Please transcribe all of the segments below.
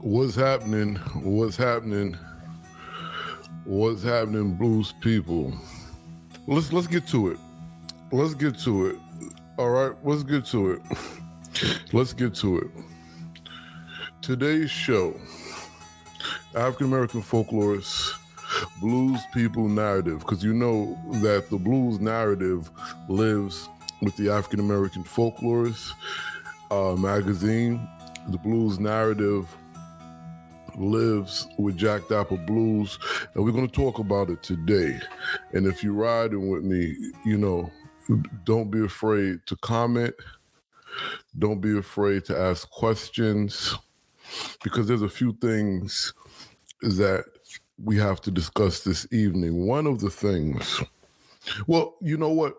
What's happening? What's happening? What's happening, blues people? Let's let's get to it. Let's get to it. All right, let's get to it. Let's get to it. Today's show, African American folklorists, blues people narrative, because you know that the blues narrative lives with the African American folklorists uh, magazine. The blues narrative lives with Jack Dapper Blues, and we're going to talk about it today. And if you're riding with me, you know, don't be afraid to comment. Don't be afraid to ask questions because there's a few things that we have to discuss this evening. One of the things, well, you know what?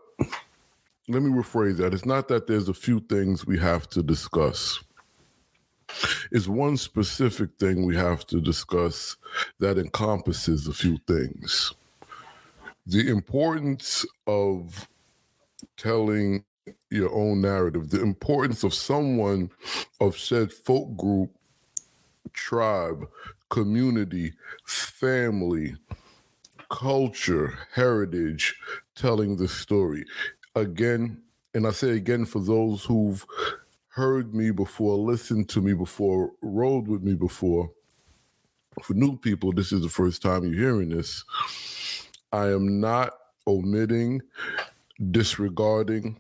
Let me rephrase that. It's not that there's a few things we have to discuss is one specific thing we have to discuss that encompasses a few things. The importance of telling your own narrative, the importance of someone of said folk group, tribe, community, family, culture, heritage, telling the story. Again, and I say again for those who've heard me before, listened to me before, rode with me before. For new people, this is the first time you're hearing this. I am not omitting, disregarding,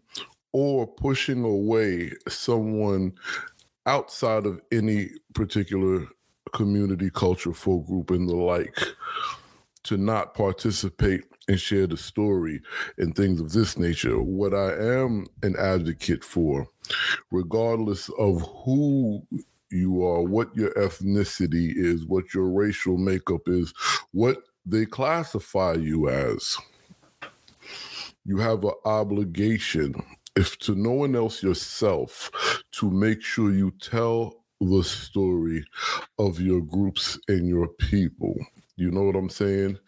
or pushing away someone outside of any particular community, culture, folk group, and the like to not participate and share the story and things of this nature. What I am an advocate for regardless of who you are, what your ethnicity is, what your racial makeup is, what they classify you as. You have an obligation, if to no one else yourself, to make sure you tell the story of your groups and your people. You know what I'm saying?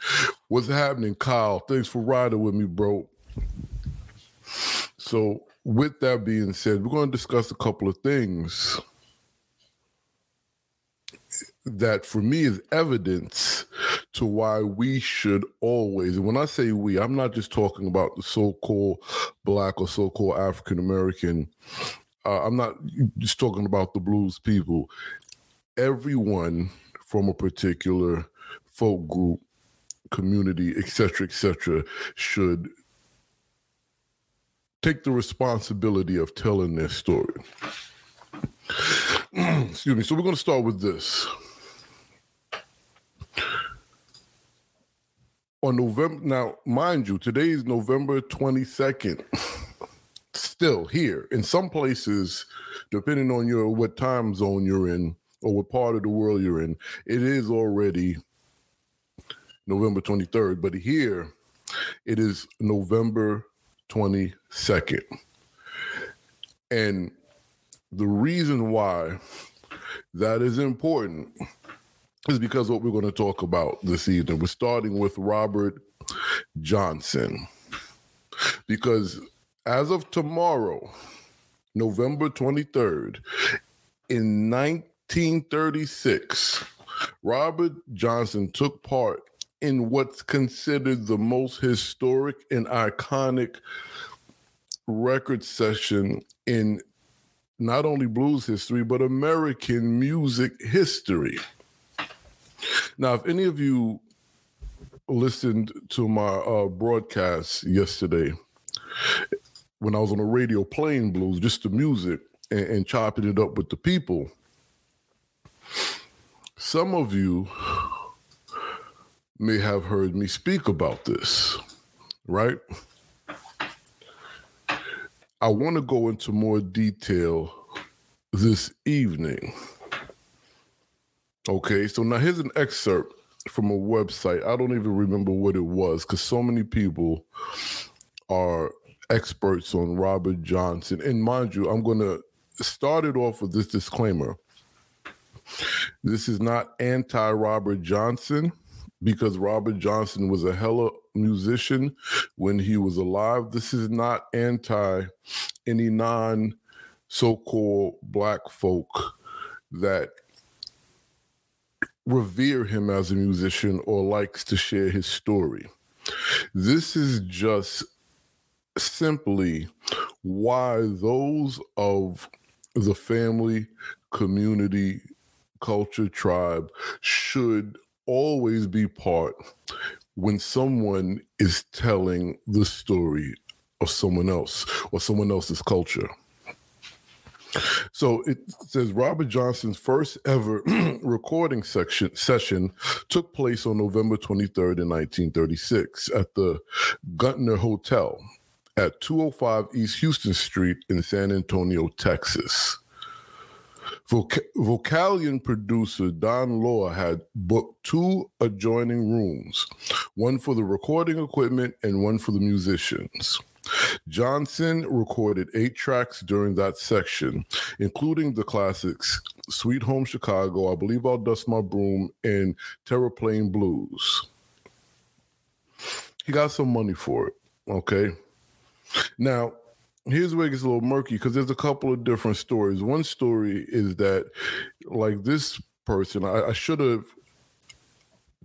What's happening, Kyle? Thanks for riding with me, bro. So with that being said, we're going to discuss a couple of things that for me is evidence to why we should always, and when I say we, I'm not just talking about the so called black or so called African American, uh, I'm not just talking about the blues people. Everyone from a particular folk group, community, etc., etc., should take the responsibility of telling their story. Excuse me. So we're going to start with this. On November, now, mind you, today is November 22nd. Still here. In some places, depending on your what time zone you're in or what part of the world you're in, it is already November 23rd. But here, it is November 22nd. And the reason why that is important is because what we're going to talk about this evening. We're starting with Robert Johnson. Because as of tomorrow, November 23rd, in 1936, Robert Johnson took part in what's considered the most historic and iconic record session in not only blues history, but American music history. Now, if any of you listened to my uh, broadcast yesterday, when I was on the radio playing blues, just the music and, and chopping it up with the people, some of you may have heard me speak about this, right? I want to go into more detail this evening. Okay, so now here's an excerpt from a website. I don't even remember what it was because so many people are experts on Robert Johnson. And mind you, I'm going to start it off with this disclaimer. This is not anti Robert Johnson because Robert Johnson was a hella musician when he was alive. This is not anti any non so called black folk that revere him as a musician or likes to share his story. This is just simply why those of the family, community, culture, tribe should always be part when someone is telling the story of someone else or someone else's culture. So it says Robert Johnson's first ever recording section, session took place on November 23rd in 1936 at the Gunter Hotel at 205 East Houston Street in San Antonio, Texas. Voc- Vocalion producer Don Law had booked two adjoining rooms, one for the recording equipment and one for the musicians. Johnson recorded eight tracks during that section, including the classics Sweet Home Chicago, I Believe I'll Dust My Broom, and Terraplane Blues. He got some money for it, okay? Now, here's where it gets a little murky because there's a couple of different stories. One story is that, like, this person, I, I should have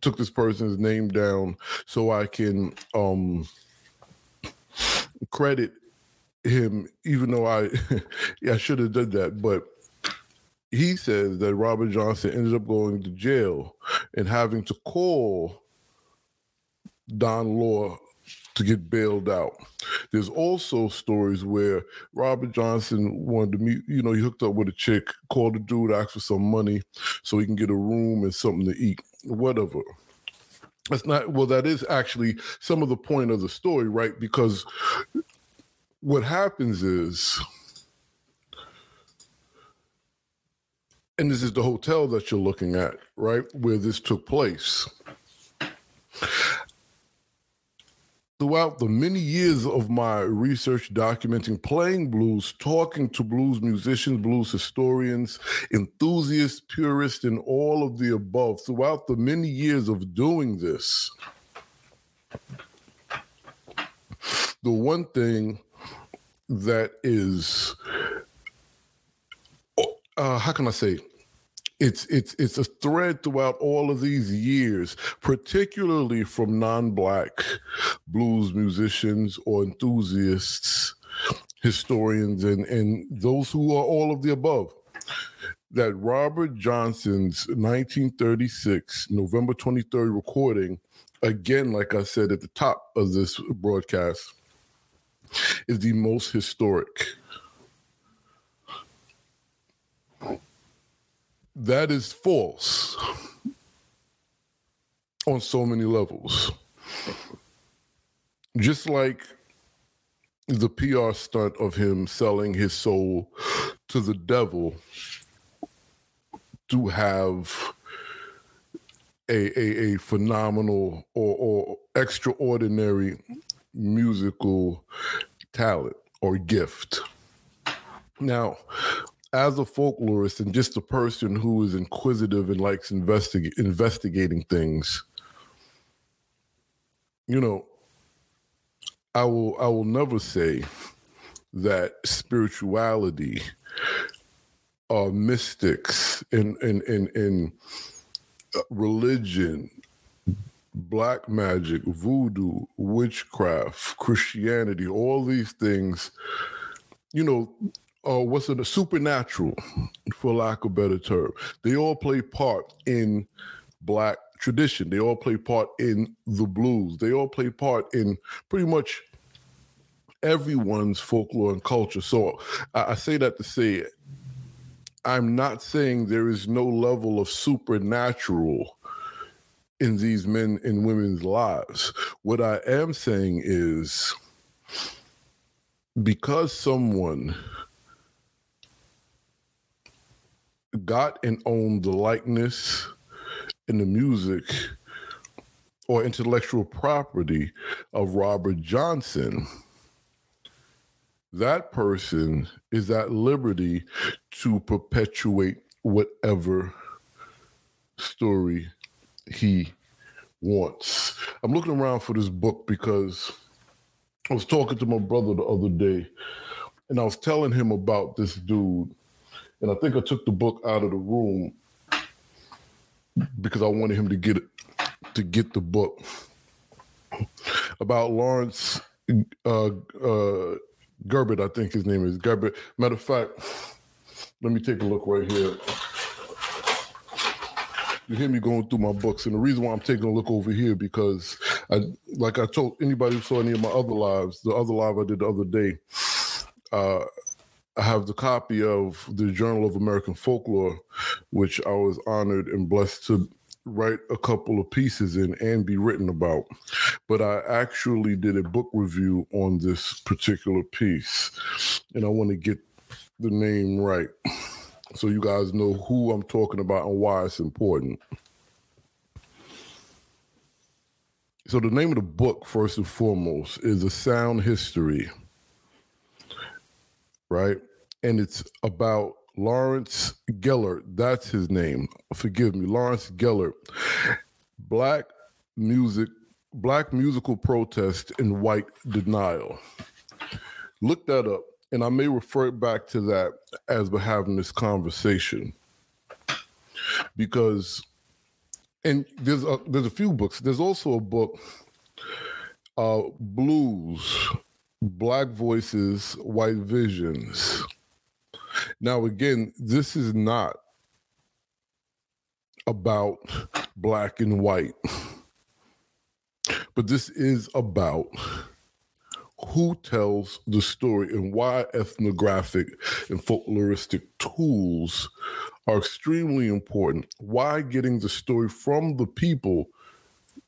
took this person's name down so I can um credit him, even though I yeah, I should have done that. But he says that Robert Johnson ended up going to jail and having to call Don Law to get bailed out. There's also stories where Robert Johnson wanted to meet, you know, he hooked up with a chick, called a dude, asked for some money so he can get a room and something to eat, whatever. That's not, well, that is actually some of the point of the story, right? Because what happens is, and this is the hotel that you're looking at, right, where this took place throughout the many years of my research documenting playing blues, talking to blues musicians, blues historians, enthusiasts, purists, and all of the above, throughout the many years of doing this, the one thing that is, uh, how can I say, it's it's it's a thread throughout all of these years, particularly from non-black blues musicians or enthusiasts, historians, and and those who are all of the above. That Robert Johnson's 1936 November 23rd recording, again, like I said at the top of this broadcast, is the most historic that is false on so many levels. Just like the PR stunt of him selling his soul to the devil to have a, a, a phenomenal or, or extraordinary musical talent or gift. Now, as a folklorist and just a person who is inquisitive and likes investig- investigating things, you know, I will I will never say that spirituality, uh, mystics, and and and and religion, black magic, voodoo, witchcraft, Christianity, all these things, you know, uh, what's it, a supernatural, for lack of a better term. They all play part in black tradition. They all play part in the blues. They all play part in pretty much everyone's folklore and culture. So I, I say that to say I'm not saying there is no level of supernatural in these men and women's lives. What I am saying is because someone got and owned the likeness and the music or intellectual property of Robert Johnson, that person is at liberty to perpetuate whatever story he wants. I'm looking around for this book because I was talking to my brother the other day and I was telling him about this dude and I think I took the book out of the room. because I wanted him to get it, to get the book about Lawrence uh, uh, Gerbert, I think his name is Gerbert. Matter of fact, let me take a look right here. You hear me going through my books, and the reason why I'm taking a look over here because, I, like I told anybody who saw any of my other lives, the other live I did the other day, uh, I have the copy of the Journal of American Folklore, which I was honored and blessed to write a couple of pieces in and be written about. But I actually did a book review on this particular piece, and I want to get the name right so you guys know who I'm talking about and why it's important. So, the name of the book, first and foremost, is A Sound History, right? And it's about Lawrence Gellert. That's his name. Forgive me, Lawrence Gellert. Black music, black musical protest and white denial. Look that up and I may refer back to that as we're having this conversation because, and there's a, there's a few books. There's also a book, uh, Blues, Black Voices, White Visions. Now, again, this is not about black and white, but this is about who tells the story and why ethnographic and folkloristic tools are extremely important. Why getting the story from the people,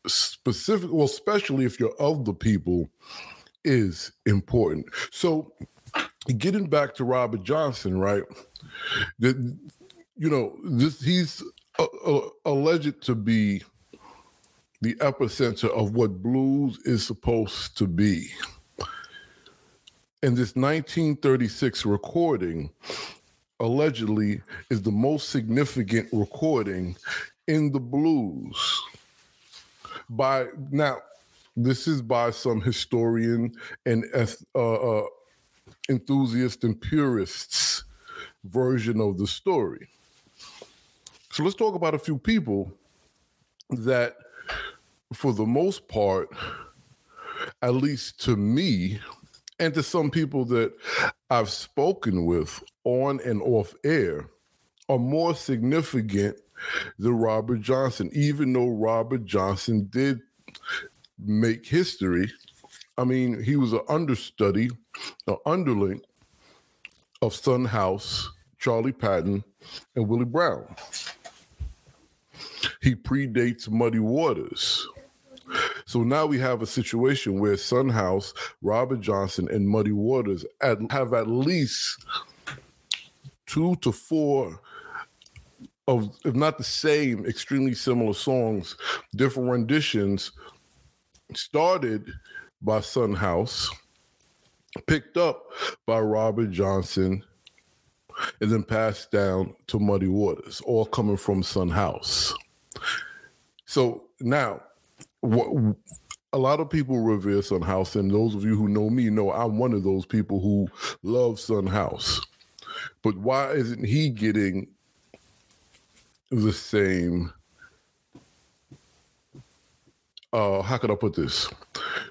specific, well, especially if you're of the people, is important. So, getting back to Robert Johnson, right? That you know, this he's uh, uh, alleged to be the epicenter of what blues is supposed to be. And this 1936 recording allegedly is the most significant recording in the blues. By now, this is by some historian and uh, uh, enthusiast and purists version of the story. So let's talk about a few people that, for the most part, at least to me, and to some people that I've spoken with on and off air are more significant than Robert Johnson, even though Robert Johnson did make history. I mean, he was an understudy, an underling of Son House, Charlie Patton, and Willie Brown. He predates Muddy Waters. So now we have a situation where Son House, Robert Johnson, and Muddy Waters at, have at least two to four of, if not the same, extremely similar songs, different renditions, started by Son House, picked up by Robert Johnson, and then passed down to Muddy Waters, all coming from Son House. So now what a lot of people revere Son House, and those of you who know me know I'm one of those people who love Son House. But why isn't he getting the same? Uh, how could I put this?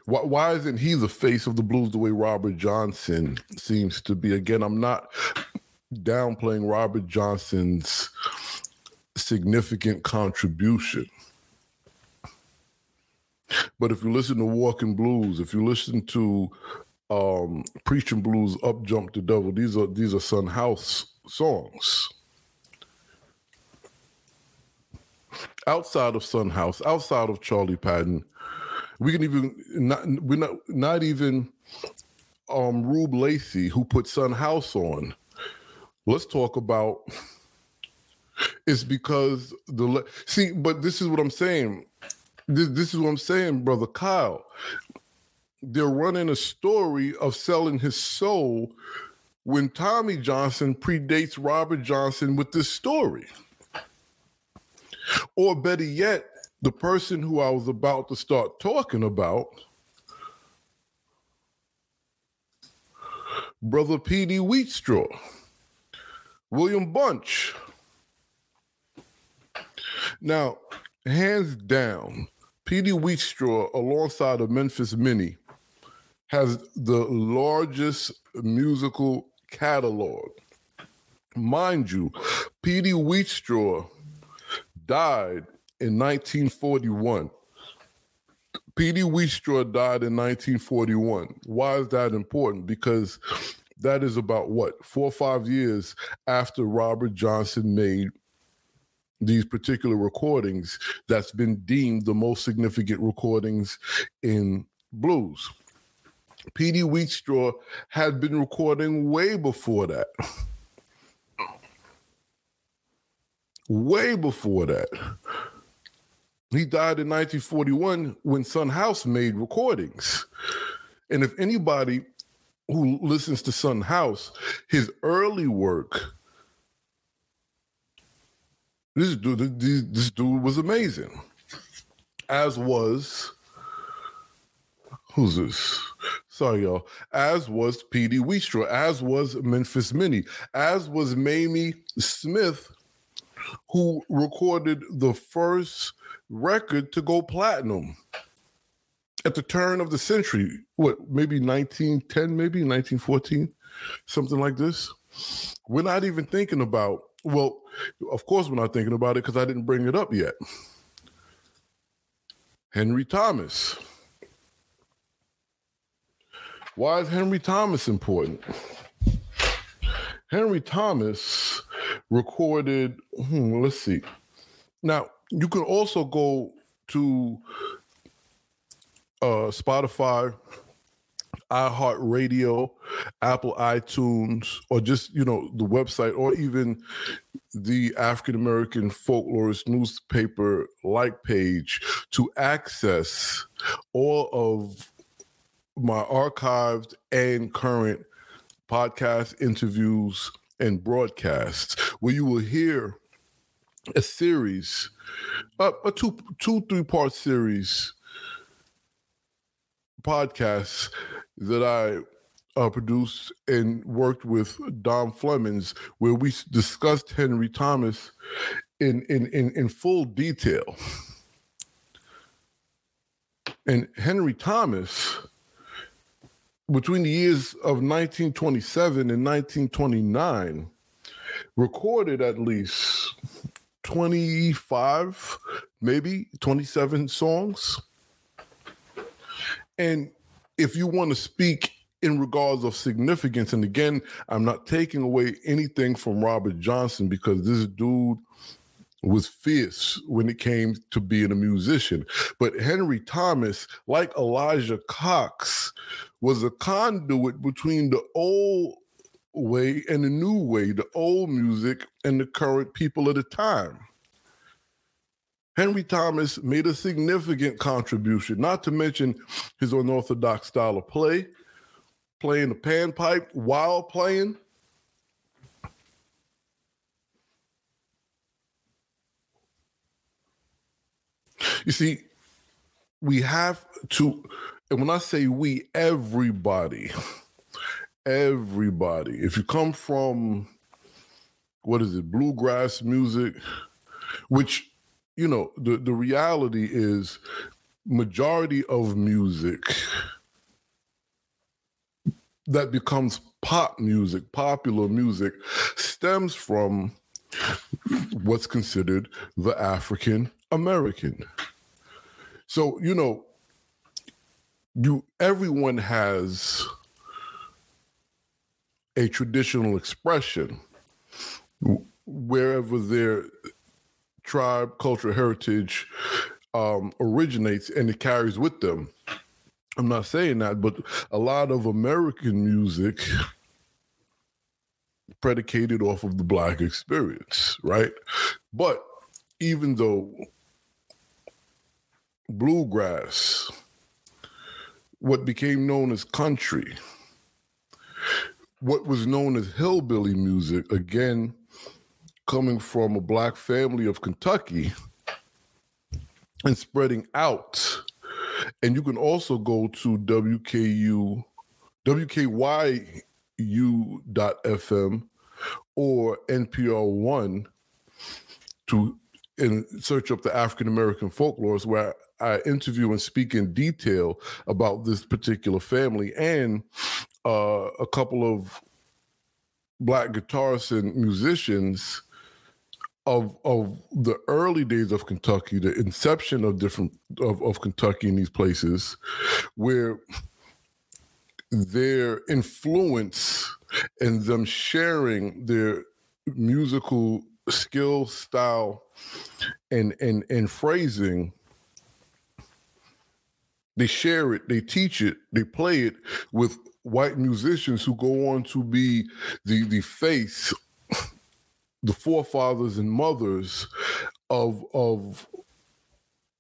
Why, why isn't he the face of the blues the way Robert Johnson seems to be? Again, I'm not downplaying Robert Johnson's significant contribution. But if you listen to Walking Blues, if you listen to um, Preaching Blues, Up Jump the Devil, these are these are Son House songs. Outside of Son House, outside of Charlie Patton, we can even not we're not not even um Rube Lacey who put Son House on. Let's talk about it's because the see, but this is what I'm saying this, this is what I'm saying, brother Kyle. They're running a story of selling his soul when Tommy Johnson predates Robert Johnson with this story. Or better yet, the person who I was about to start talking about, Brother Peetie Wheatstraw, William Bunch. Now, hands down, Peetie Wheatstraw, alongside of Memphis Minnie, has the largest musical catalog. Mind you, Peetie Wheatstraw died in 1941. Peetie Wheatstraw died in 1941. Why is that important? Because that is about what four or five years after Robert Johnson made these particular recordings that's been deemed the most significant recordings in blues. Peetie Wheatstraw had been recording way before that. way before that. He died in 1941 when Son House made recordings. And if anybody who listens to Son House, his early work, this dude, this dude was amazing. As was who's this? Sorry, y'all. As was Peetie Wheatstraw, as was Memphis Minnie, as was Mamie Smith, who recorded the first record to go platinum at the turn of the century. What, maybe 1910, maybe 1914, something like this. We're not even thinking about, well, of course, we're not thinking about it because I didn't bring it up yet. Henry Thomas. Why is Henry Thomas important? Henry Thomas recorded, hmm, let's see. Now, you can also go to uh, Spotify, iHeartRadio, Apple iTunes, or just, you know, the website, or even the African American Folklorist newspaper like page to access all of my archived and current podcast interviews and broadcasts where you will hear a series, a, a two, two, three part series podcasts that I uh, produced and worked with Dom Flemons, where we discussed Henry Thomas in in in, in full detail. And Henry Thomas, between the years of 1927 and 1929, recorded at least 25, maybe 27 songs. And if you want to speak in regards of significance, and again, I'm not taking away anything from Robert Johnson because this dude was fierce when it came to being a musician. But Henry Thomas, like Elijah Cox, was a conduit between the old way and the new way, the old music and the current people of the time. Henry Thomas made a significant contribution, not to mention his unorthodox style of play, playing the panpipe while playing. You see, we have to, and when I say we, everybody, everybody, if you come from, what is it, bluegrass music, which you know the the reality is majority of music that becomes pop music popular music stems from what's considered the african american. So you know you everyone has a traditional expression wherever they're tribe, culture, heritage um, originates and it carries with them. I'm not saying that, but a lot of American music predicated off of the black experience, right? But even though bluegrass, what became known as country, what was known as hillbilly music, again, coming from a black family of Kentucky and spreading out. And you can also go to WKU, WKYU.FM or NPR One to and search up the African American folklores where I interview and speak in detail about this particular family and uh, a couple of black guitarists and musicians of of the early days of Kentucky, the inception of different of, of Kentucky in these places, where their influence and them sharing their musical skill, style, and and and phrasing. They share it, they teach it, they play it with white musicians who go on to be the the face the forefathers and mothers of of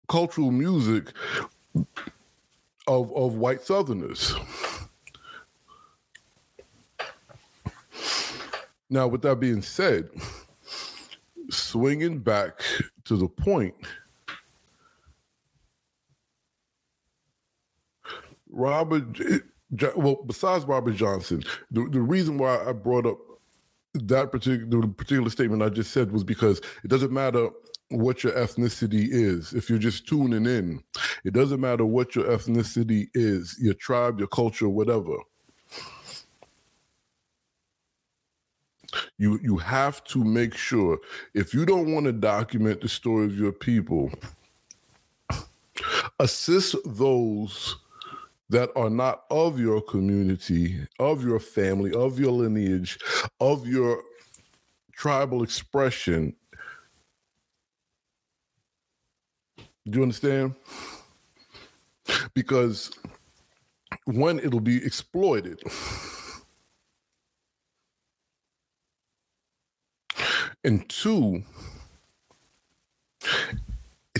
cultural music of of white southerners. Now with that being said swinging back to the point robert well besides robert johnson the, the reason why i brought up that particular particular statement I just said was because it doesn't matter what your ethnicity is. If you're just tuning in, it doesn't matter what your ethnicity is, your tribe, your culture, whatever. You you have to make sure if you don't want to document the story of your people, assist those that are not of your community, of your family, of your lineage, of your tribal expression. Do you understand? Because one, it'll be exploited. And two,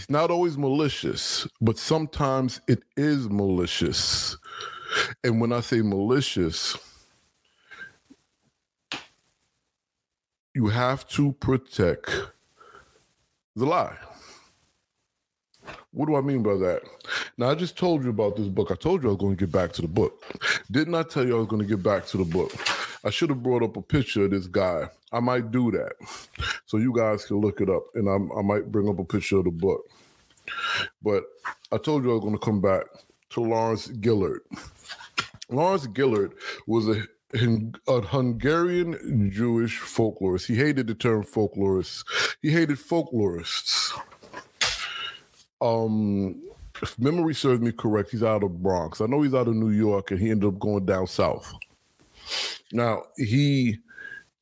it's not always malicious, but sometimes it is malicious. And when I say malicious, you have to protect the lie. What do I mean by that? Now, I just told you about this book. I told you I was going to get back to the book. Didn't I tell you I was going to get back to the book? I should have brought up a picture of this guy. I might do that so you guys can look it up, and I'm, i might bring up a picture of the book. But I told you I was going to come back to Lawrence Gellert. Lawrence Gellert was a, a Hungarian Jewish folklorist. He hated the term folklorist. He hated folklorists. Um, if memory serves me correct, he's out of Bronx. I know he's out of New York, and he ended up going down south. Now he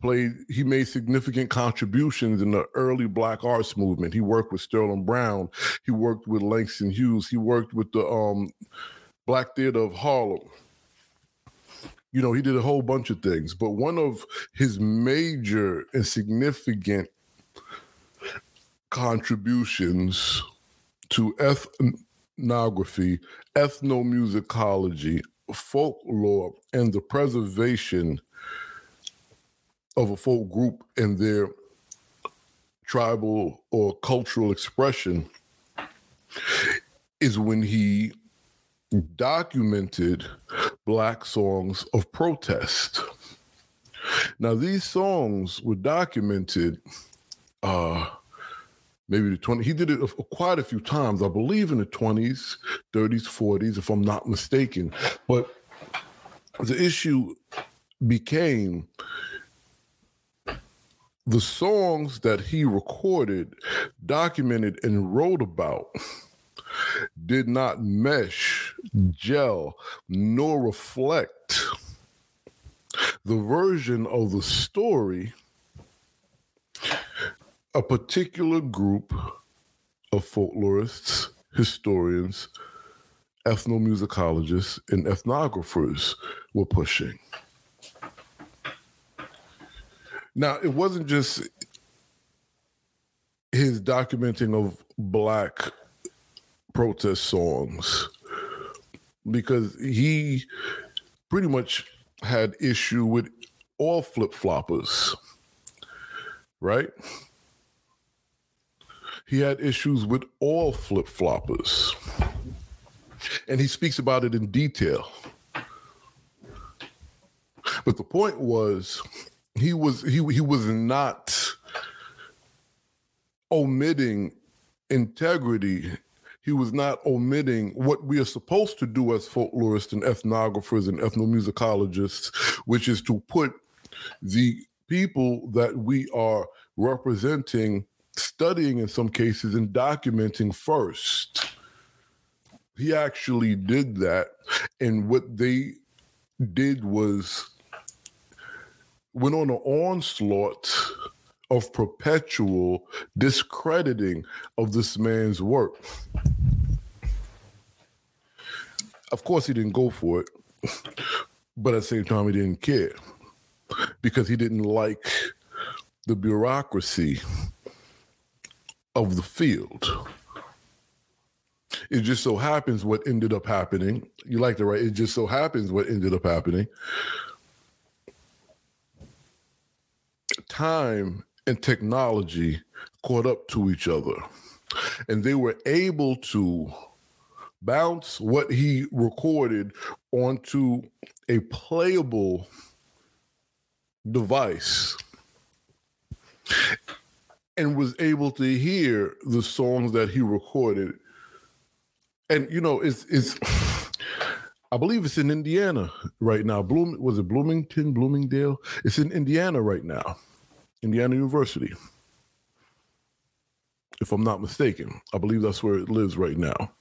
played he made significant contributions in the early black arts movement. He worked with sterling brown. He worked with langston hughes. He worked with the um, black theater of harlem. You know he did a whole bunch of things but one of his major and significant contributions to ethnography ethnomusicology folklore and the preservation of a folk group and their tribal or cultural expression is when he documented black songs of protest. Now, these songs were documented uh, maybe the 20, he did it quite a few times, I believe in the 20s, 30s, 40s, if I'm not mistaken. But the issue became the songs that he recorded, documented, and wrote about did not mesh, gel, nor reflect the version of the story a particular group of folklorists, historians, ethnomusicologists, and ethnographers were pushing. Now, it wasn't just his documenting of black protest songs, because he pretty much had issue with all flip floppers, right? He had issues with all flip floppers, and he speaks about it in detail. But the point was, he was he he was not omitting integrity. He was not omitting what we are supposed to do as folklorists and ethnographers and ethnomusicologists, which is to put the people that we are representing, studying in some cases, and documenting first. He actually did that. And what they did was went on an onslaught of perpetual discrediting of this man's work. Of course, he didn't go for it, but at the same time, he didn't care because he didn't like the bureaucracy of the field. It just so happens what ended up happening. You like the right? It just so happens what ended up happening. Time and technology caught up to each other, and they were able to bounce what he recorded onto a playable device and was able to hear the songs that he recorded. And you know, it's it's I believe it's in Indiana right now. Bloom was it Bloomington, Bloomingdale? It's in Indiana right now. Indiana University. If I'm not mistaken. I believe that's where it lives right now.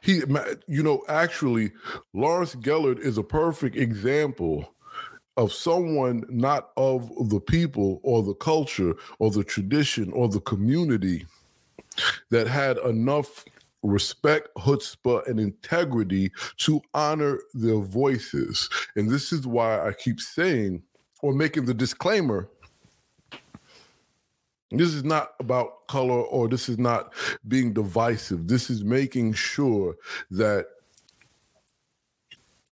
He, you know, actually, Lawrence Gellert is a perfect example of someone not of the people or the culture or the tradition or the community that had enough respect, chutzpah, and integrity to honor their voices. And this is why I keep saying or making the disclaimer this is not about color or this is not being divisive. This is making sure that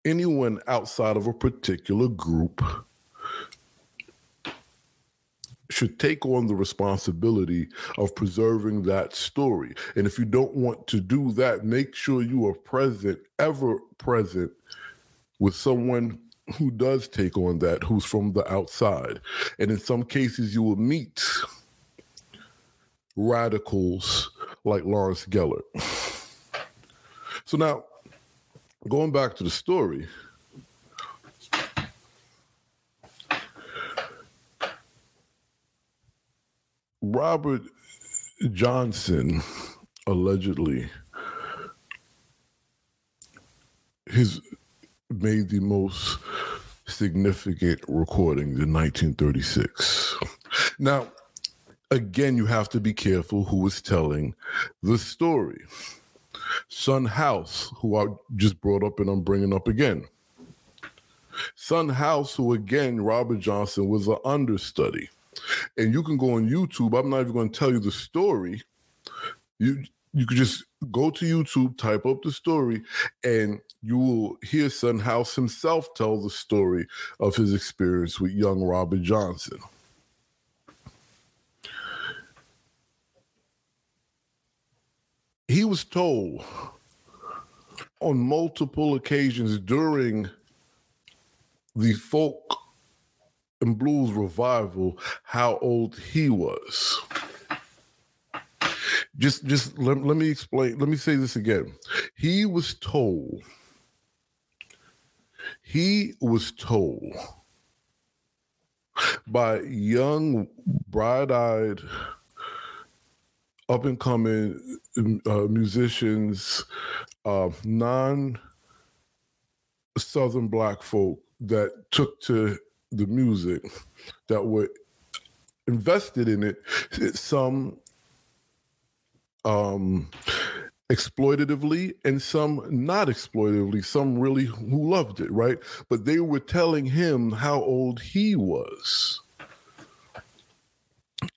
anyone outside of a particular group should take on the responsibility of preserving that story. And if you don't want to do that, make sure you are present, ever present with someone who does take on that, who's from the outside. And in some cases, you will meet radicals like Lawrence Gellert. So now, going back to the story, Robert Johnson allegedly has made the most significant recordings in 1936. Now, again, you have to be careful who is telling the story. Son House, who I just brought up and I'm bringing up again. Son House, who again, Robert Johnson was an understudy. And you can go on YouTube. I'm not even going to tell you the story. You you could just go to YouTube, type up the story, and you will hear Son House himself tell the story of his experience with young Robert Johnson. He was told on multiple occasions during the folk and blues revival how old he was. Just just let, let me explain. Let me say this again. He was told he was told by young bright-eyed up and coming uh, musicians, uh, non Southern black folk that took to the music, that were invested in it, some um, exploitatively and some not exploitatively, some really who loved it, right? But they were telling him how old he was.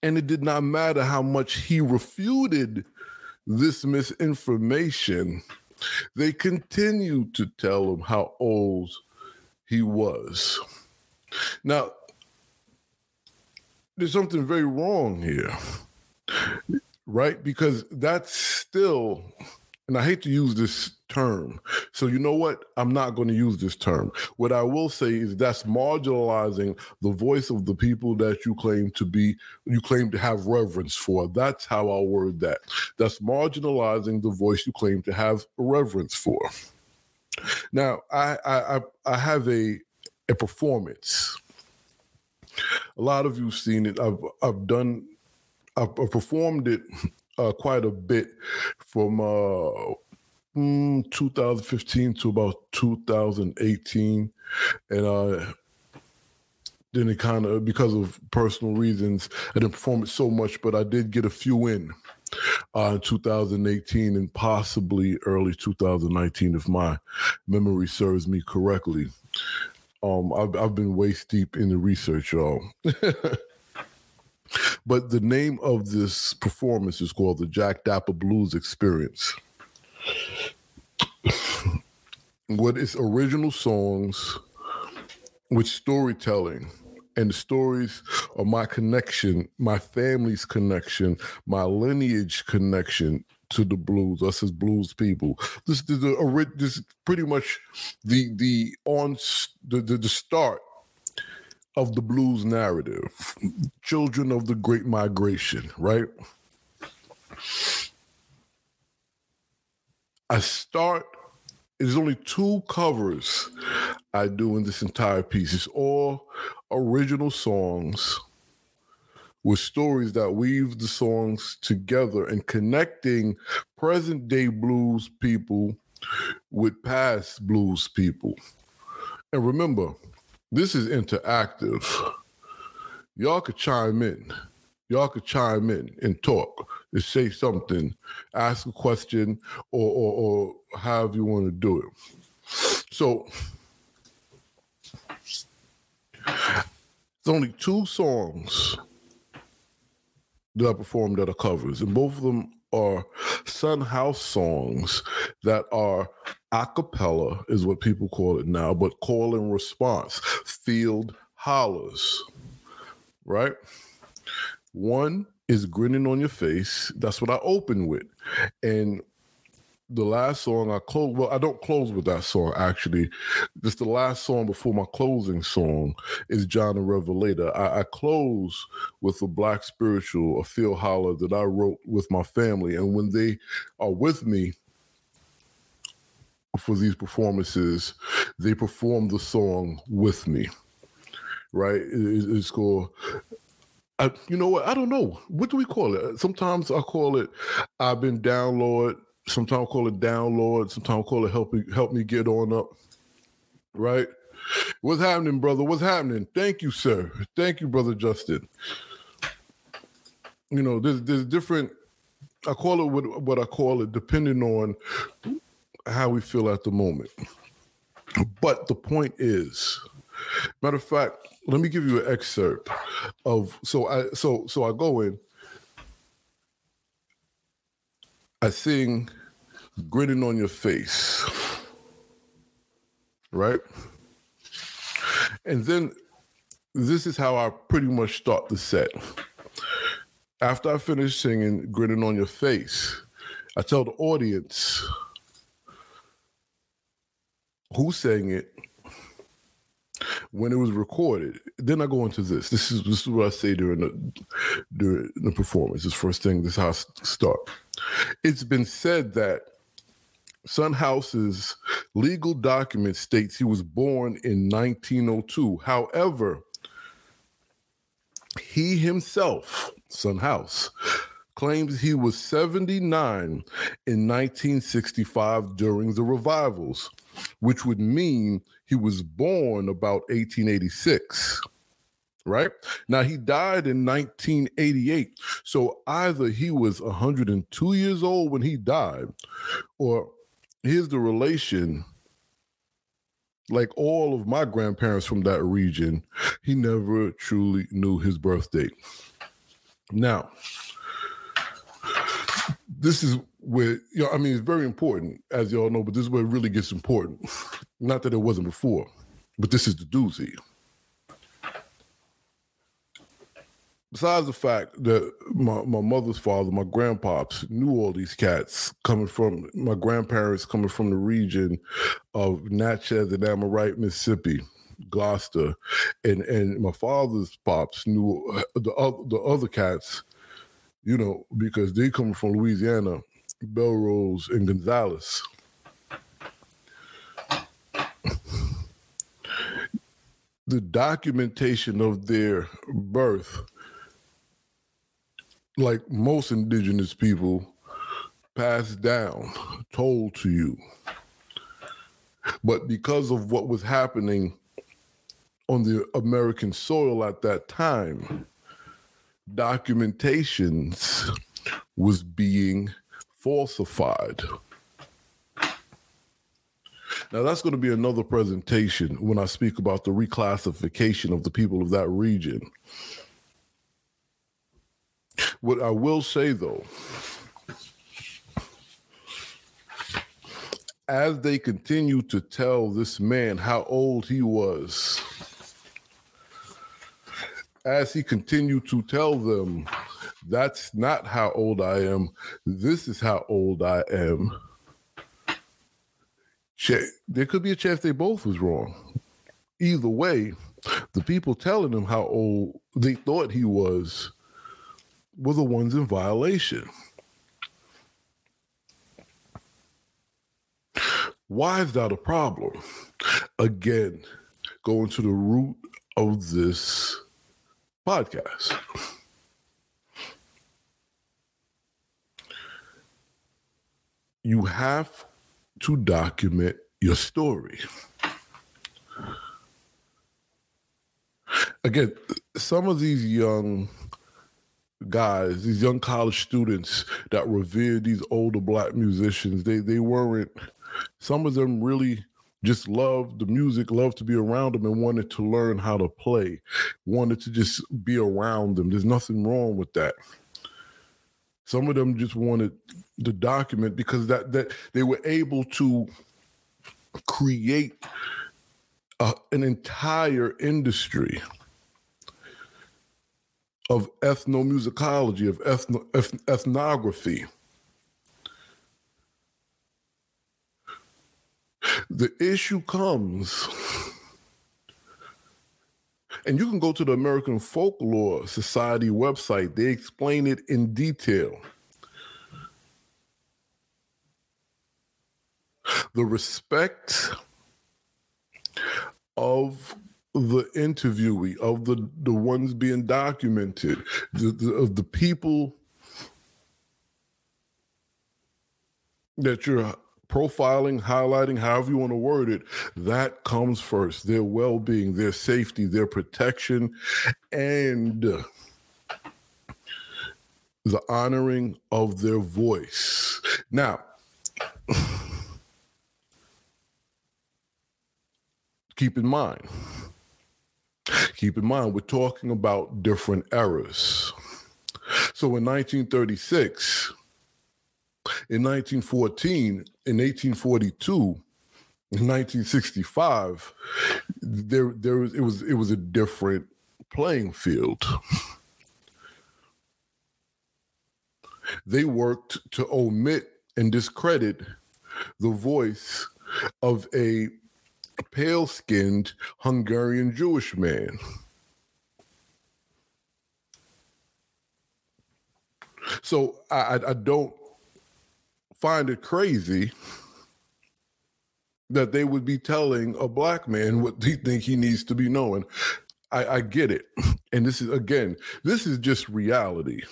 And it did not matter how much he refuted this misinformation, they continued to tell him how old he was. Now, there's something very wrong here, right? Because that's still, and I hate to use this term, So you know what? I'm not going to use this term. What I will say is that's marginalizing the voice of the people that you claim to be, you claim to have reverence for. That's how I'll word that. That's marginalizing the voice you claim to have reverence for. Now, I I I have a a performance. A lot of you've seen it. I've I've done I've, performed it uh, quite a bit from uh, mm, 2015 to about 2018, and uh, then it kind of because of personal reasons I didn't perform it so much, but I did get a few in uh, 2018 and possibly early 2019, if my memory serves me correctly. Um, I've, I've been waist deep in the research, y'all. but the name of this performance is called the Jack Dapper Blues Experience. What is original songs with storytelling and the stories of my connection, my family's connection, my lineage connection to the blues, us as blues people. This is the this is pretty much the the on the, the, the start of the blues narrative. Children of the Great Migration, right? I start there's only two covers I do in this entire piece. It's all original songs with stories that weave the songs together and connecting present day blues people with past blues people. And remember, this is interactive. Y'all could chime in. Y'all could chime in and talk and say something, ask a question, or, or, or however you want to do it. So, it's only two songs that I performed that are covers, and both of them are Son House songs that are a cappella, is what people call it now, but call and response, field hollers, right? One is grinning on your face. That's what I open with. And the last song I close well, I don't close with that song actually. Just the last song before my closing song is John the Revelator. I, I close with a black spiritual, a field holler that I wrote with my family. And when they are with me for these performances, they perform the song with me. Right? It, it's called I, you know what? I don't know. What do we call it? Sometimes I call it I've been down, Lord. Sometimes I call it down, Lord. Sometimes I call it help me, help me get on up. Right? What's happening, brother? What's happening? Thank you, sir. Thank you, brother Justin. You know, there's there's different. I call it what what I call it, depending on how we feel at the moment. But the point is, matter of fact, let me give you an excerpt of so I so so I go in. I sing grinning on your face. Right? And then this is how I pretty much start the set. After I finish singing Grinning on Your Face, I tell the audience who sang it, when it was recorded. Then I go into this. This is this is what I say during the during the performance. This first thing. This is how I start. It's been said that Son House's legal document states he was born in 1902. However, he himself, Son House, claims he was 79 in 1965 during the revivals, which would mean he was born about 1886 right? Now he died in 1988. So either he was 102 years old when he died, or here's the relation. Like all of my grandparents from that region, he never truly knew his birth date. Now, this is where you know, I mean, it's very important, as y'all know, but this is where it really gets important. Not that it wasn't before, but this is the doozy. besides the fact that my, my mother's father, my grandpops, knew all these cats coming from my grandparents coming from the region of Natchez and Ammonite, Mississippi, Gloster, and and my father's pops knew uh, the the other cats, you know, because they come from Louisiana, Belle Rose and Gonzales. The documentation of their birth like most indigenous people, passed down, told to you. But because of what was happening on the American soil at that time, documentations was being falsified. Now, that's going to be another presentation when I speak about the reclassification of the people of that region. What I will say though, as they continue to tell this man how old he was, as he continued to tell them, that's not how old I am, this is how old I am. There could be a chance they both was wrong. Either way, the people telling him how old they thought he was were the ones in violation. Why is that a problem? Again, going to the root of this podcast. You have to document your story. Again, some of these young guys, these young college students that revered these older black musicians, they they weren't. Some of them really just loved the music, loved to be around them, and wanted to learn how to play. Wanted to just be around them. There's nothing wrong with that. Some of them just wanted the document because that that they were able to create an entire industry of ethnomusicology, of ethno, ethnography. The issue comes, and you can go to the American Folklore Society website, they explain it in detail. The respect of the interviewee, of the the ones being documented, the, the, of the people that you're profiling, highlighting, however you want to word it, that comes first. Their well being, their safety, their protection, and the honoring of their voice. Now, keep in mind, Keep in mind, we're talking about different eras. So in 1936, in 1914, in 1842, in 1965, there there was it was it was a different playing field. They worked to omit and discredit the voice of a pale skinned Hungarian Jewish man. So I, I don't find it crazy that they would be telling a black man what they think he needs to be knowing. I, I get it. And this is, again, this is just reality.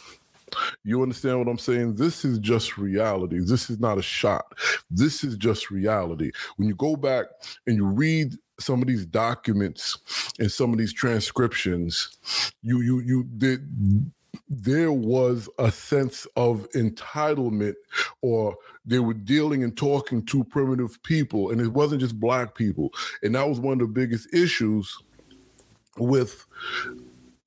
You understand what I'm saying? This is just reality. This is not a shot. This is just reality. When you go back and you read some of these documents and some of these transcriptions, you you you did there was a sense of entitlement or they were dealing and talking to primitive people and it wasn't just black people and that was one of the biggest issues with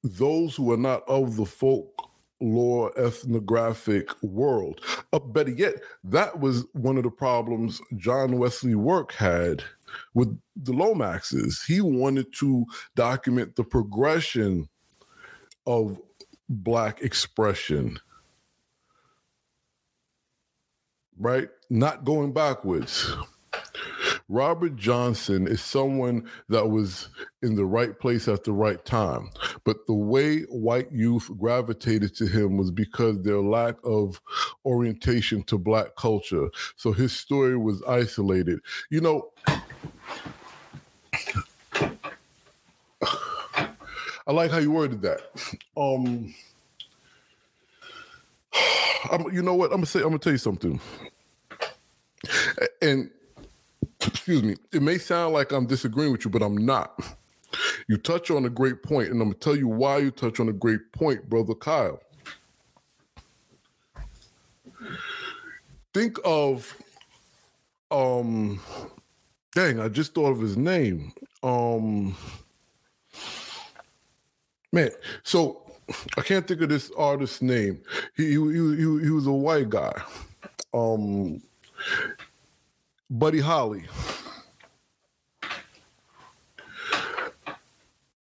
those who are not of the folk lore ethnographic world. Uh, better yet, that was one of the problems John Wesley Work had with the Lomaxes. He wanted to document the progression of black expression. Right? Not going backwards. Robert Johnson is someone that was in the right place at the right time. But the way white youth gravitated to him was because their lack of orientation to black culture. So his story was isolated. You know, I like how you worded that. Um, I'm, you know what? I'm gonna say. I'm gonna tell you something. And excuse me, it may sound like I'm disagreeing with you, but I'm not. You touch on a great point, and I'm gonna tell you why you touch on a great point, brother Kyle. Think of um dang, I just thought of his name. Um man, so I can't think of this artist's name. He he he, he, was a white guy. Um Buddy Holly.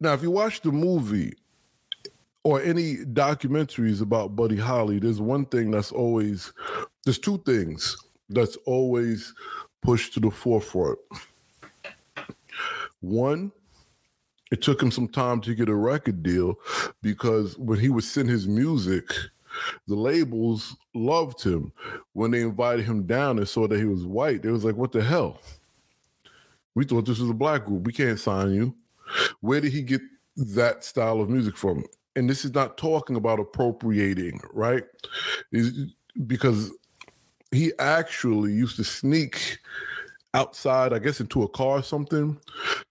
Now, if you watch the movie or any documentaries about Buddy Holly, there's one thing that's always, there's two things that's always pushed to the forefront. One, it took him some time to get a record deal because when he would send his music, the labels loved him. When they invited him down and saw that he was white, they was like, "What the hell? We thought this was a black group. We can't sign you." Where did he get that style of music from? And this is not talking about appropriating, right? because he actually used to sneak outside, I guess, into a car or something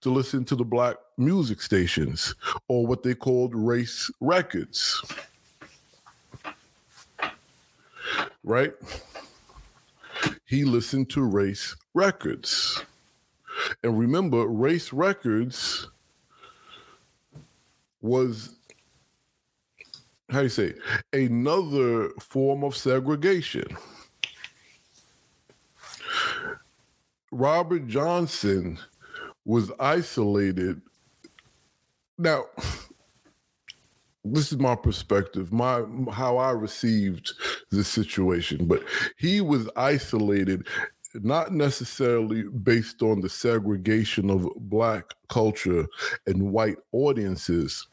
to listen to the black music stations or what they called race records. Right? He listened to race records. And remember, race records was how do you say another form of segregation. Robert Johnson was isolated. Now, this is my perspective, my how I received this situation, but he was isolated not necessarily based on the segregation of black culture and white audiences,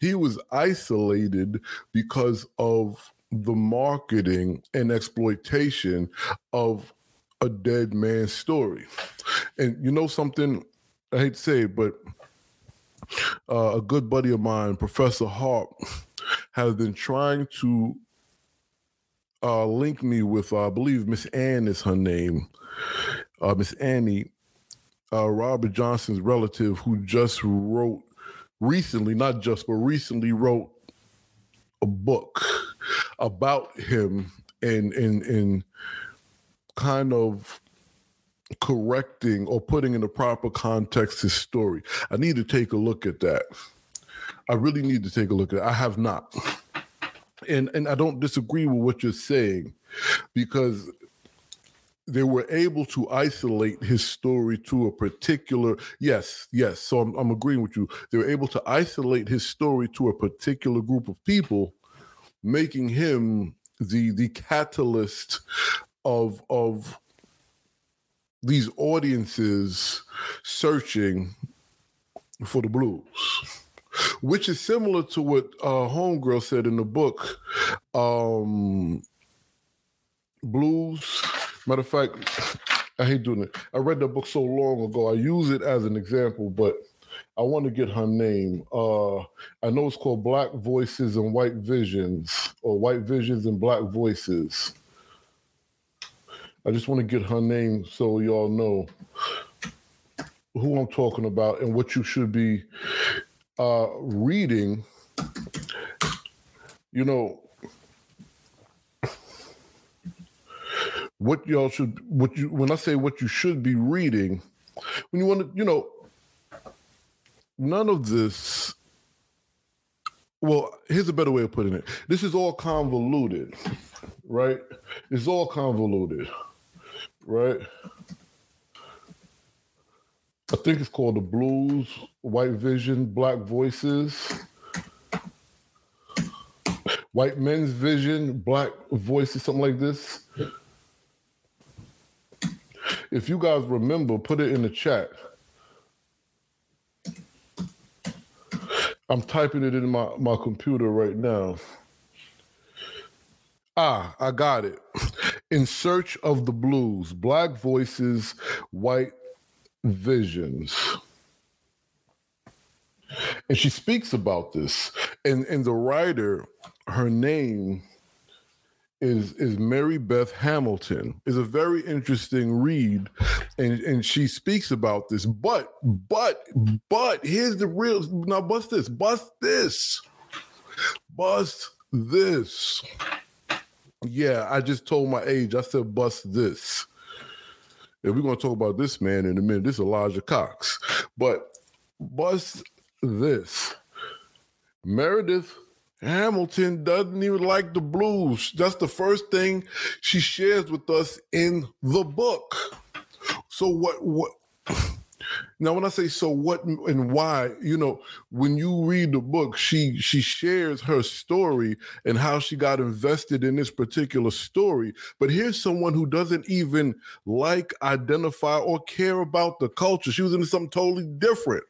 he was isolated because of the marketing and exploitation of a dead man's story. And you know something, I hate to say it, but uh, a good buddy of mine, Professor Harp, has been trying to uh, link me with, uh, I believe Miss Ann is her name, uh, Miss Annie, uh, Robert Johnson's relative, who just wrote recently, not just, but recently wrote a book about him and and and kind of correcting or putting in the proper context his story. I need to take a look at that. I really need to take a look at it. I have not. And and I don't disagree with what you're saying because they were able to isolate his story to a particular yes yes so I'm, I'm agreeing with you they were able to isolate his story to a particular group of people making him the the catalyst of of these audiences searching for the blues which is similar to what uh homegirl said in the book um blues Matter of fact, I hate doing it. I read that book so long ago. I use it as an example, but I want to get her name. Uh, I know it's called Black Voices and White Visions, or White Visions and Black Voices. I just want to get her name so y'all know who I'm talking about and what you should be uh, reading. You know, what y'all should what you when I say what you should be reading, when you want to, you know, none of this well, here's a better way of putting it. This is all convoluted, right? It's all convoluted, right? I think it's called the Blues, White Vision, Black Voices. White men's vision, black voices, something like this. If you guys remember, put it in the chat. I'm typing it in my, my computer right now. Ah, I got it. In Search of the Blues Black Voices, White Visions. And she speaks about this. And, and the writer, her name is is Marybeth Hamilton. is a very interesting read, and and she speaks about this. But but but here's the real now. Bust this. Bust this. Bust this. Yeah, I just told my age. I said bust this. And we're gonna talk about this man in a minute. This is Elijah Cox. But bust this. Meredith Hamilton doesn't even like the blues. That's the first thing she shares with us in the book. So what what now when I say so what and why, you know, when you read the book, she she shares her story and how she got invested in this particular story. But here's someone who doesn't even like, identify, or care about the culture. She was into something totally different.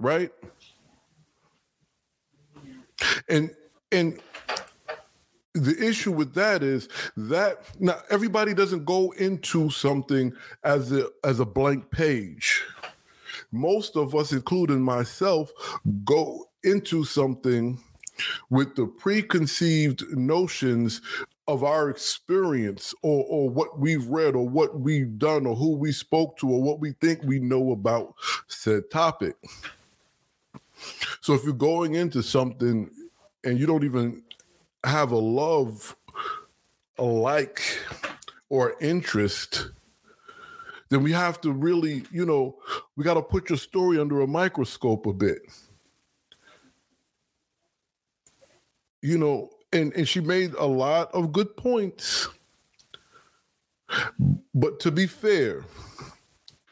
right? And and the issue with that is that now everybody doesn't go into something as a as a blank page. Most of us, including myself, go into something with the preconceived notions of our experience or, or what we've read or what we've done or who we spoke to or what we think we know about said topic. So if you're going into something and you don't even have a love, a like, or interest, then we have to really, you know, we got to put your story under a microscope a bit. You know, and, and she made a lot of good points. But to be fair,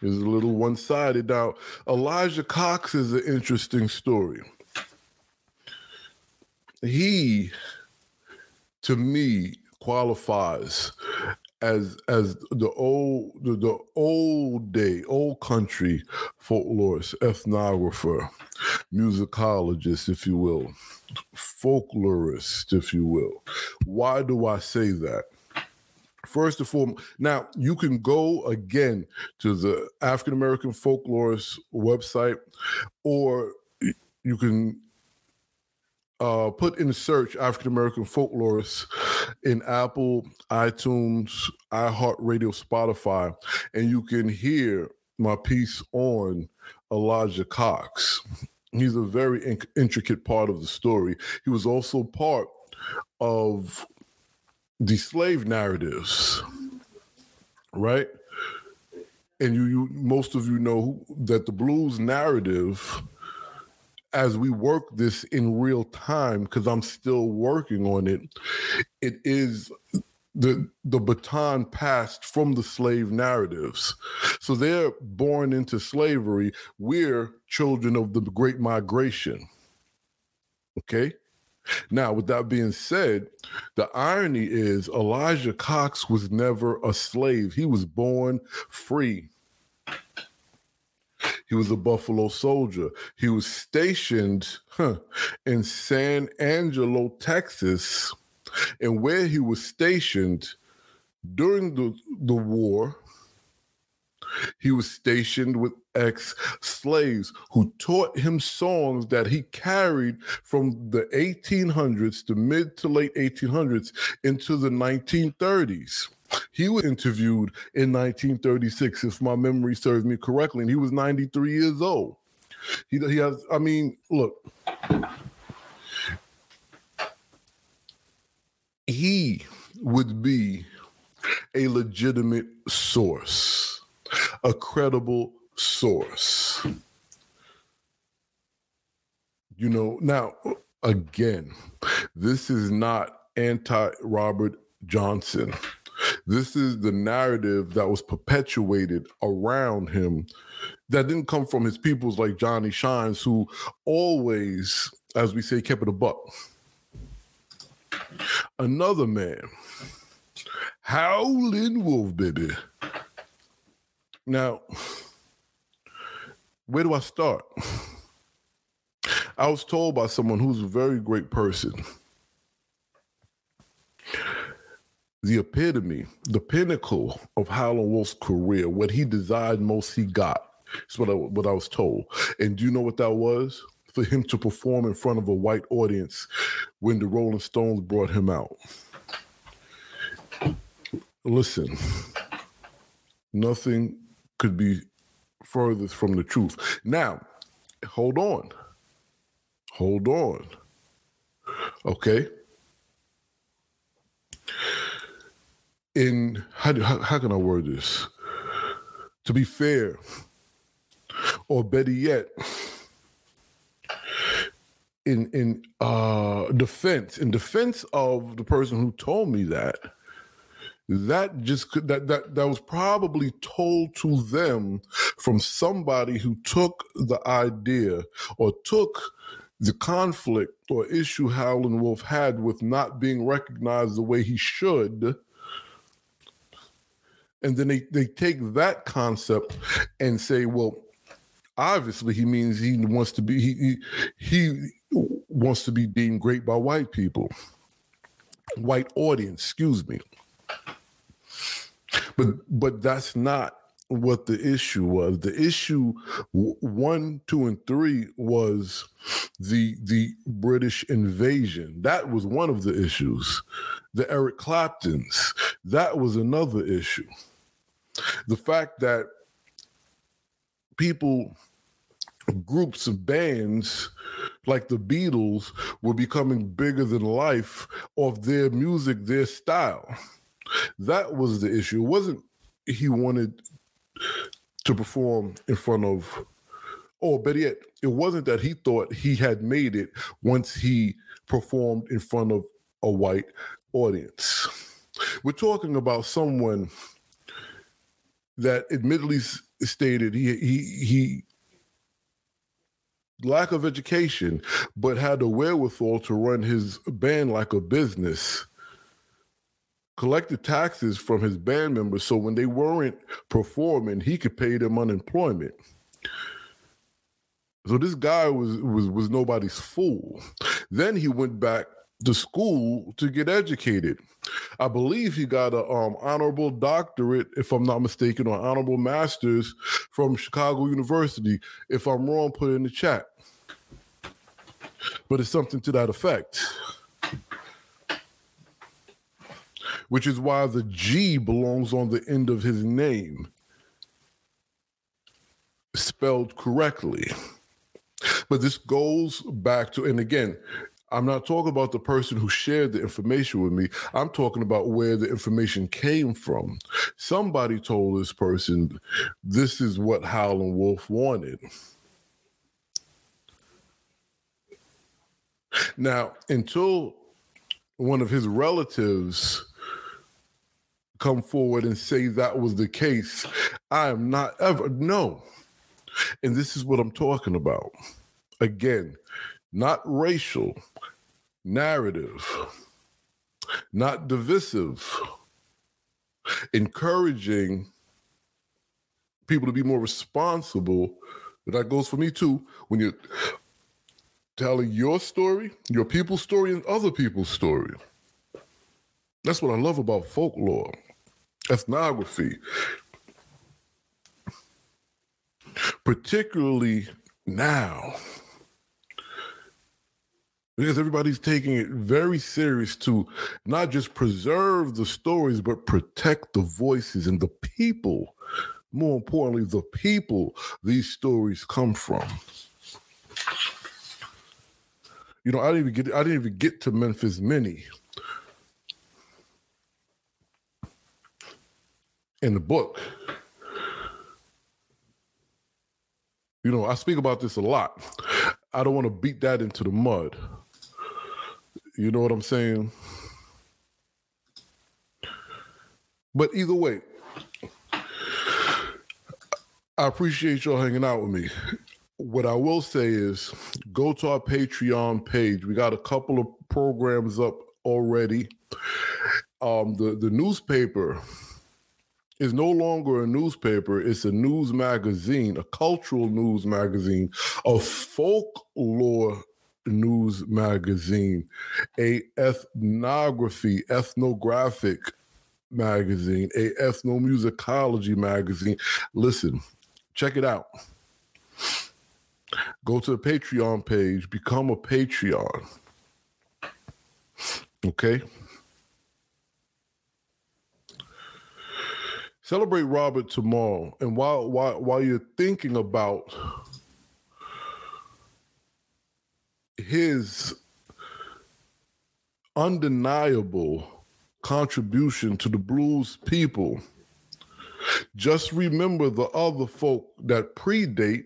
is a little one sided. Now, Elijah Cox is an interesting story. He, to me, qualifies as as the old the, the old day old country folklorist ethnographer musicologist if you will folklorist if you will. Why do i say that? First and foremost, now you can go again to the African American Folklorist website, or you can uh, put in the search African American folklorists in Apple, iTunes, iHeartRadio, Spotify, and you can hear my piece on Elijah Cox. He's a very in- intricate part of the story. He was also part of the slave narratives, right? And you, you, most of you know that the blues narrative, as we work this in real time, because I'm still working on it, it is the the baton passed from the slave narratives. So they're born into slavery. We're children of the Great Migration. Okay. Now, with that being said, the irony is Elijah Cox was never a slave. He was born free. He was a Buffalo soldier. He was stationed huh, in San Angelo, Texas. And where he was stationed during the, the war, he was stationed with ex slaves who taught him songs that he carried from the 1800s to mid to late 1800s into the 1930s. He was interviewed in 1936, if my memory serves me correctly, and he was 93 years old. He, he has, I mean, look, he would be a legitimate source, a credible source. You know, now, again, this is not anti Robert Johnson. This is the narrative that was perpetuated around him that didn't come from his peoples like Johnny Shines, who always, as we say, kept it a buck. Another man, Howlin' Wolf, baby. Now, where do I start? I was told by someone who's a very great person the epitome, the pinnacle of Howlin' Wolf's career, what he desired most, he got. Is what I, what I was told. And do you know what that was? For him to perform in front of a white audience when the Rolling Stones brought him out. Listen, nothing could be furthest from the truth. Now, hold on. Hold on. Okay. In how, do, how, how can I word this? To be fair, or better yet, in in uh, defense, in defense of the person who told me that, that just that that that was probably told to them from somebody who took the idea or took the conflict or issue Howlin' Wolf had with not being recognized the way he should and then they, they take that concept and say, well, obviously he means he wants to be he, he, he wants to be deemed great by white people, white audience, excuse me. But but that's not what the issue was. The issue one, two, and three was the the British invasion. That was one of the issues. The Eric Claptons. That was another issue the fact that people groups of bands like the Beatles were becoming bigger than life of their music, their style. That was the issue. It wasn't he wanted to perform in front of, or better yet, it wasn't that he thought he had made it once he performed in front of a white audience. We're talking about someone that admittedly stated he he he lack of education, but had the wherewithal to run his band like a business. Collected taxes from his band members, so when they weren't performing, he could pay them unemployment. So this guy was was was nobody's fool. Then he went back to school to get educated. I believe he got a um, honorable doctorate, if I'm not mistaken, or honorable master's from Chicago University. If I'm wrong, put it in the chat. But it's something to that effect. Which is why the G belongs on the end of his name, spelled correctly. But this goes back to, and again, I'm not talking about the person who shared the information with me. I'm talking about where the information came from. Somebody told this person, this is what Howlin' Wolf wanted. Now, until one of his relatives come forward and say that was the case, I am not ever, no. And this is what I'm talking about. Again, not racial, narrative, not divisive, encouraging people to be more responsible. That goes for me too. When you're telling your story, your people's story, and other people's story. That's what I love about folklore, ethnography, particularly now because everybody's taking it very serious to not just preserve the stories but protect the voices and the people. More importantly the people these stories come from. You know i didn't even get i didn't even get to memphis minnie in the book you know i speak about this a lot i don't want to beat that into the mud you know what I'm saying? But either way, I appreciate y'all hanging out with me. What I will say is go to our Patreon page. We got a couple of programs up already. Um, the, the newspaper is no longer a newspaper, it's a news magazine, a cultural news magazine, a folklore news magazine, a ethnography, ethnographic magazine, a ethnomusicology magazine. Listen, check it out. Go to the Patreon page, become a Patreon. Okay? Celebrate Robert tomorrow. And while while while you're thinking about his undeniable contribution to the blues people, just remember the other folk that predate,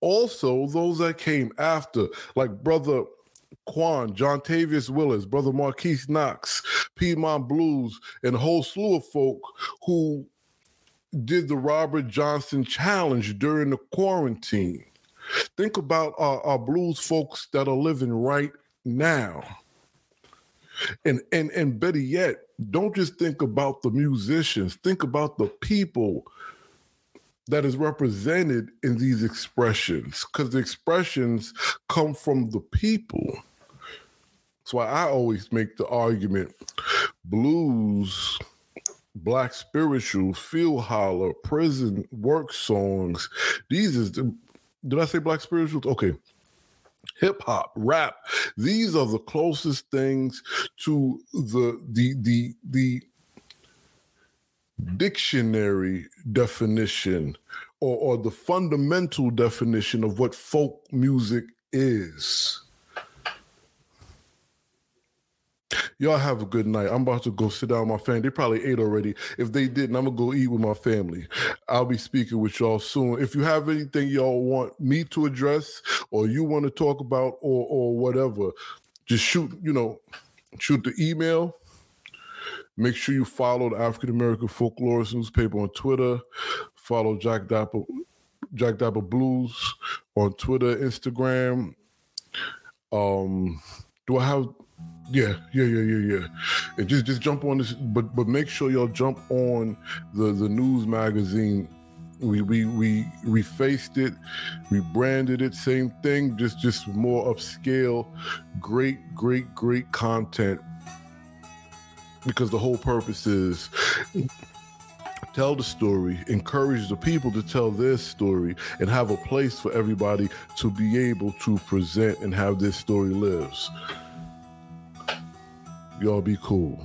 also those that came after, like Brother Quan, Jontavious Willis, Brother Marquise Knox, Piedmont Blues, and a whole slew of folk who did the Robert Johnson Challenge during the quarantine. Think about our, our blues folks that are living right now. And and and better yet, don't just think about the musicians, think about the people that is represented in these expressions because the expressions come from the people. That's why I always make the argument blues black spiritual, field holler, prison work songs. These is the did I say black spirituals? Okay. Hip hop, rap. These are the closest things to the the the the dictionary definition or, or the fundamental definition of what folk music is. Y'all have a good night. I'm about to go sit down with my family. They probably ate already. If they didn't, I'm gonna go eat with my family. I'll be speaking with y'all soon. If you have anything y'all want me to address or you want to talk about or or whatever, just shoot, you know, shoot the email. Make sure you follow the African American Folklorist newspaper on Twitter. Follow Jack Dapper, Jack Dapper Blues on Twitter, Instagram. Um, do I have yeah, yeah, yeah, yeah, yeah. And just just jump on this, but but make sure y'all jump on the the news magazine. We we we refaced it, rebranded it, same thing, just just more upscale. Great, great, great content. Because the whole purpose is tell the story, encourage the people to tell their story, and have a place for everybody to be able to present and have their story lives. Y'all be cool.